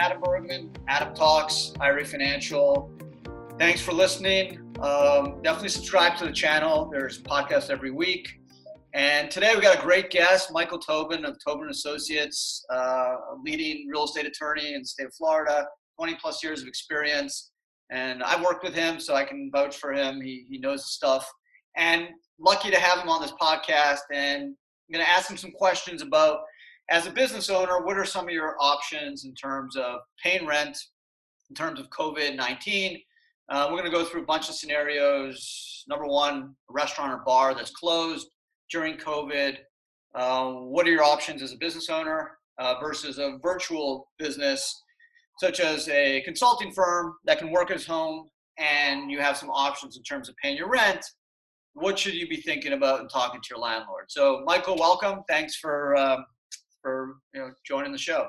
Adam Bergman, Adam Talks, IRA Financial. Thanks for listening. Um, definitely subscribe to the channel. There's podcasts every week. And today we got a great guest, Michael Tobin of Tobin Associates, uh, a leading real estate attorney in the state of Florida, 20 plus years of experience. And I've worked with him, so I can vouch for him. He, he knows the stuff. And lucky to have him on this podcast. And I'm going to ask him some questions about, as a business owner, what are some of your options in terms of paying rent, in terms of COVID 19? Uh, we're going to go through a bunch of scenarios. Number one, a restaurant or bar that's closed during COVID. Uh, what are your options as a business owner uh, versus a virtual business, such as a consulting firm that can work at home and you have some options in terms of paying your rent? What should you be thinking about and talking to your landlord? So, Michael, welcome. Thanks for um, for you know joining the show.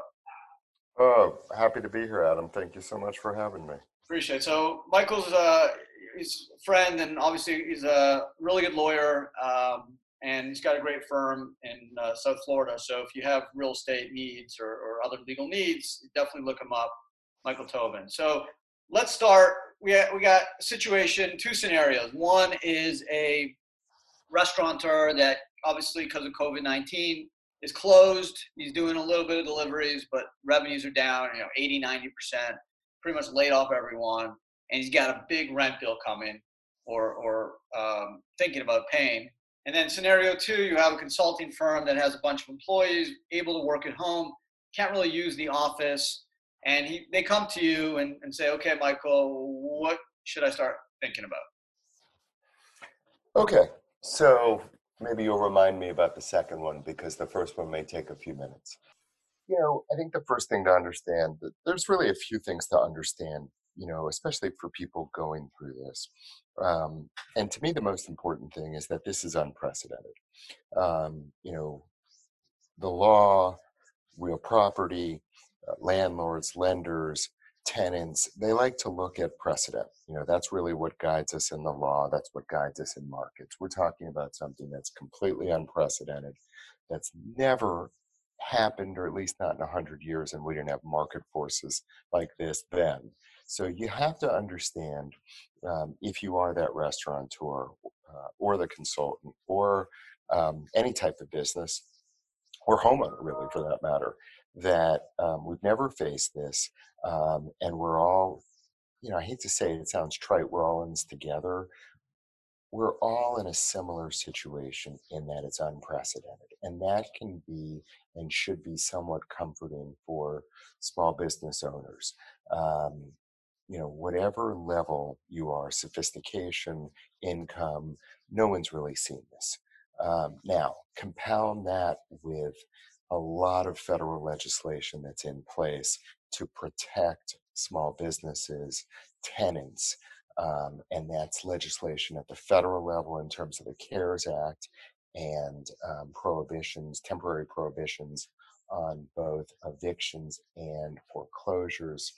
Oh, happy to be here, Adam. Thank you so much for having me. Appreciate it. So Michael's uh, he's a friend, and obviously he's a really good lawyer, um, and he's got a great firm in uh, South Florida. So if you have real estate needs or, or other legal needs, definitely look him up, Michael Tobin. So let's start. We got, we got a situation, two scenarios. One is a restaurateur that obviously because of COVID nineteen is closed. He's doing a little bit of deliveries, but revenues are down, you know, 80, 90 percent pretty much laid off everyone, and he's got a big rent bill coming or, or um, thinking about paying. And then scenario two, you have a consulting firm that has a bunch of employees able to work at home, can't really use the office, and he, they come to you and, and say, okay, Michael, what should I start thinking about? Okay, so maybe you'll remind me about the second one because the first one may take a few minutes you know, I think the first thing to understand that there's really a few things to understand, you know, especially for people going through this. Um, and to me, the most important thing is that this is unprecedented. Um, you know, the law, real property, uh, landlords, lenders, tenants, they like to look at precedent. You know, that's really what guides us in the law. That's what guides us in markets. We're talking about something that's completely unprecedented, that's never happened, or at least not in 100 years, and we didn't have market forces like this then. So you have to understand um, if you are that restaurateur uh, or the consultant or um, any type of business or homeowner, really, for that matter, that um, we've never faced this um, and we're all, you know, I hate to say it, it sounds trite, we're all in this together we're all in a similar situation in that it's unprecedented. And that can be and should be somewhat comforting for small business owners. Um, you know, whatever level you are, sophistication, income, no one's really seen this. Um, now, compound that with a lot of federal legislation that's in place to protect small businesses, tenants, um, and that's legislation at the federal level in terms of the CARES Act and um, prohibitions, temporary prohibitions on both evictions and foreclosures.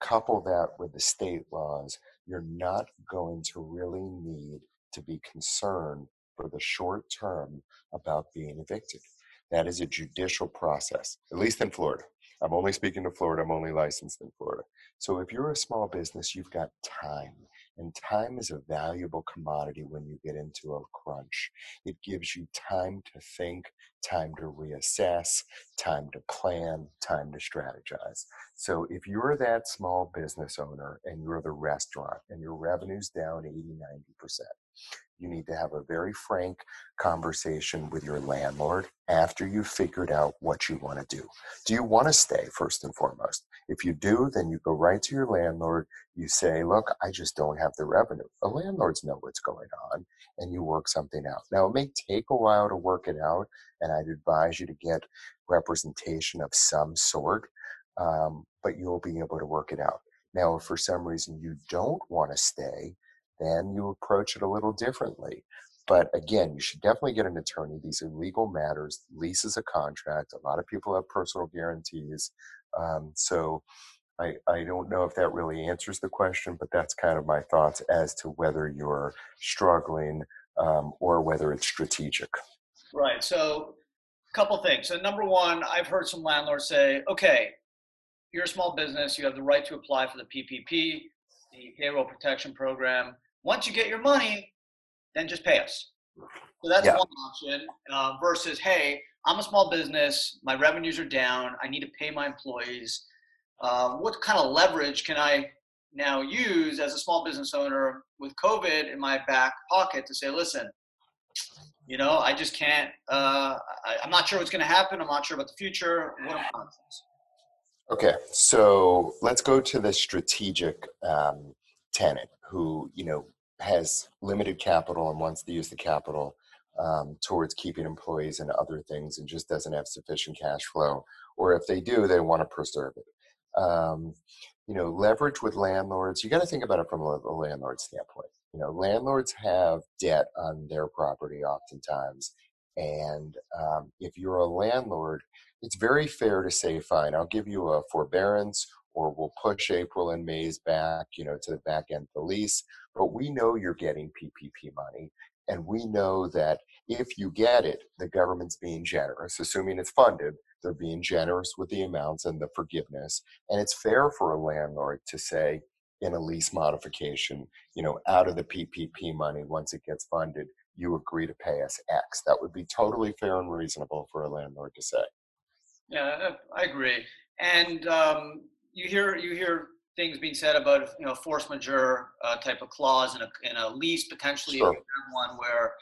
Couple that with the state laws, you're not going to really need to be concerned for the short term about being evicted. That is a judicial process, at least in Florida. I'm only speaking to Florida, I'm only licensed in Florida. So if you're a small business, you've got time. And time is a valuable commodity when you get into a crunch. It gives you time to think, time to reassess, time to plan, time to strategize. So if you're that small business owner and you're the restaurant and your revenue's down 80, 90%, you need to have a very frank conversation with your landlord after you've figured out what you want to do. Do you want to stay, first and foremost? If you do, then you go right to your landlord. You say, Look, I just don't have the revenue. The landlords know what's going on, and you work something out. Now, it may take a while to work it out, and I'd advise you to get representation of some sort, um, but you'll be able to work it out. Now, if for some reason you don't want to stay, then you approach it a little differently. But again, you should definitely get an attorney. These are legal matters. Lease is a contract. A lot of people have personal guarantees. Um, so I, I don't know if that really answers the question, but that's kind of my thoughts as to whether you're struggling um, or whether it's strategic. Right. So, a couple things. So, number one, I've heard some landlords say, okay, you're a small business, you have the right to apply for the PPP, the payroll protection program. Once you get your money, then just pay us. So that's yeah. one option uh, versus, hey, I'm a small business, my revenues are down, I need to pay my employees. Uh, what kind of leverage can I now use as a small business owner with COVID in my back pocket to say, listen, you know, I just can't, uh, I, am not sure what's going to happen. I'm not sure about the future. What are my options? Okay, so let's go to the strategic um, tenant who, you know, has limited capital and wants to use the capital um, towards keeping employees and other things and just doesn't have sufficient cash flow. Or if they do, they want to preserve it. Um, you know, leverage with landlords, you got to think about it from a, landlord standpoint. You know, landlords have debt on their property oftentimes. And um, if you're a landlord, it's very fair to say, fine, I'll give you a forbearance or we'll push April and May's back, you know, to the back end of the lease. But we know you're getting PPP money. And we know that if you get it, the government's being generous, assuming it's funded, they're being generous with the amounts and the forgiveness. And it's fair for a landlord to say in a lease modification, you know, out of the PPP money, once it gets funded, you agree to pay us X. That would be totally fair and reasonable for a landlord to say. Yeah, I agree. And um, you hear you hear things being said about you know force majeure uh, type of clause in a in a lease potentially sure. one where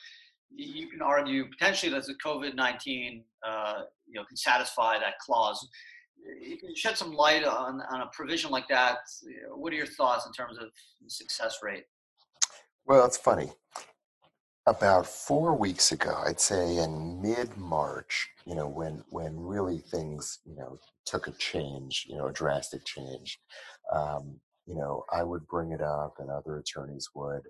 you can argue potentially that the COVID nineteen uh, you know can satisfy that clause. You can shed some light on, on a provision like that. What are your thoughts in terms of success rate? Well, it's funny about four weeks ago, I'd say in mid March, you know, when when really things, you know, took a change, you know, a drastic change. Um, you know, I would bring it up, and other attorneys would,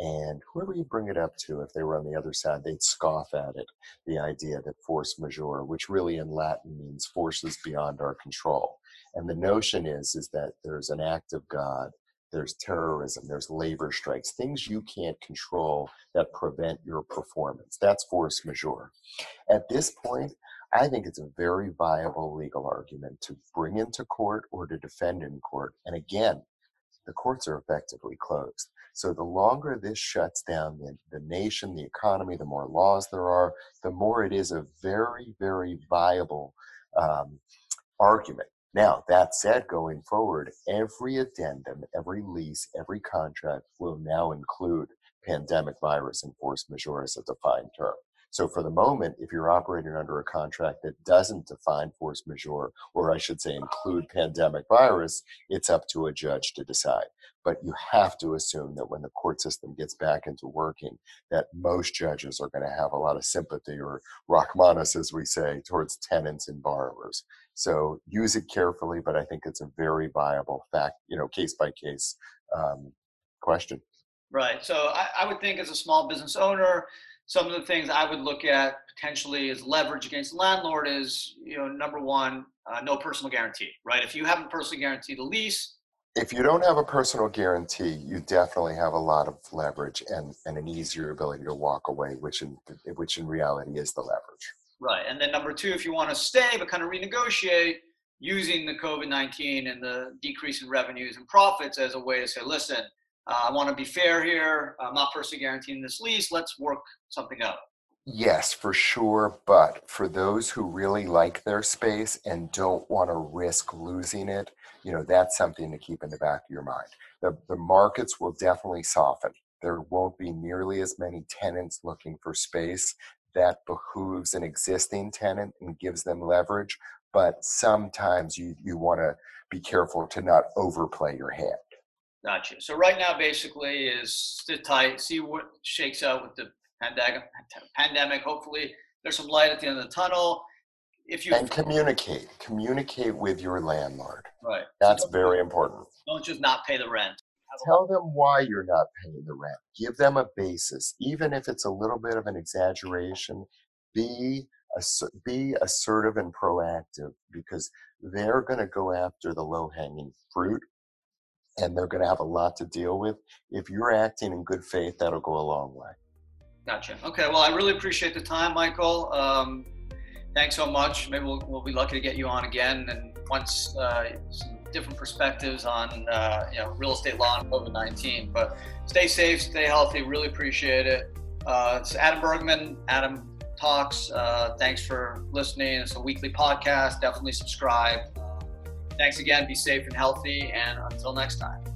and whoever you bring it up to, if they were on the other side, they'd scoff at it. The idea that force majeure, which really in Latin means forces beyond our control, and the notion is is that there's an act of God there's terrorism, there's labor strikes, things you can't control that prevent your performance. That's force majeure. At this point, I think it's a very viable legal argument to bring into court or to defend in court. And again, the courts are effectively closed. So the longer this shuts down the, the nation, the economy, the more laws there are, the more it is a very, very viable um, argument now, that said, going forward, every addendum, every lease, every contract will now include pandemic virus and force majeure as a defined term. So, for the moment, if you're operating under a contract that doesn't define force majeure, or I should say include pandemic virus, it's up to a judge to decide. But you have to assume that when the court system gets back into working, that most judges are going to have a lot of sympathy or Rachmanis, as we say, towards tenants and borrowers. So use it carefully, but I think it's a very viable fact, you know, case by case um, question. Right. So I, I, would think as a small business owner, some of the things I would look at potentially as leverage against the landlord is, you know, number one, uh, no personal guarantee, right? If you haven't personally guaranteed the lease, if you don't have a personal guarantee, you definitely have a lot of leverage and, and an easier ability to walk away, which in which in reality is the leverage. Right. And then number two, if you want to stay but kind of renegotiate using the COVID 19 and the decrease in revenues and profits as a way to say, listen, uh, I want to be fair here. I'm not personally guaranteeing this lease. Let's work something out. Yes, for sure. But for those who really like their space and don't want to risk losing it, you know, that's something to keep in the back of your mind. The, the markets will definitely soften. There won't be nearly as many tenants looking for space that behooves an existing tenant and gives them leverage. But sometimes you, you want to be careful to not overplay your hand. Gotcha. So right now, basically, is sit tight, see what shakes out with the pandemic. Pandemic. Hopefully, there's some light at the end of the tunnel. If you and communicate, communicate with your landlord. Right. That's very important. Don't just not pay the rent. Tell them why you're not paying the rent. Give them a basis, even if it's a little bit of an exaggeration. Be be assertive and proactive because they're going to go after the low hanging fruit and they're going to have a lot to deal with. If you're acting in good faith, that'll go a long way. Gotcha. Okay. Well, I really appreciate the time, Michael. Um, thanks so much. Maybe we'll, we'll be lucky to get you on again, and once uh, some different perspectives on uh, you know real estate law and COVID nineteen. But stay safe, stay healthy. Really appreciate it. Uh, it's Adam Bergman. Adam talks. Uh, thanks for listening. It's a weekly podcast. Definitely subscribe. Thanks again. Be safe and healthy. And until next time.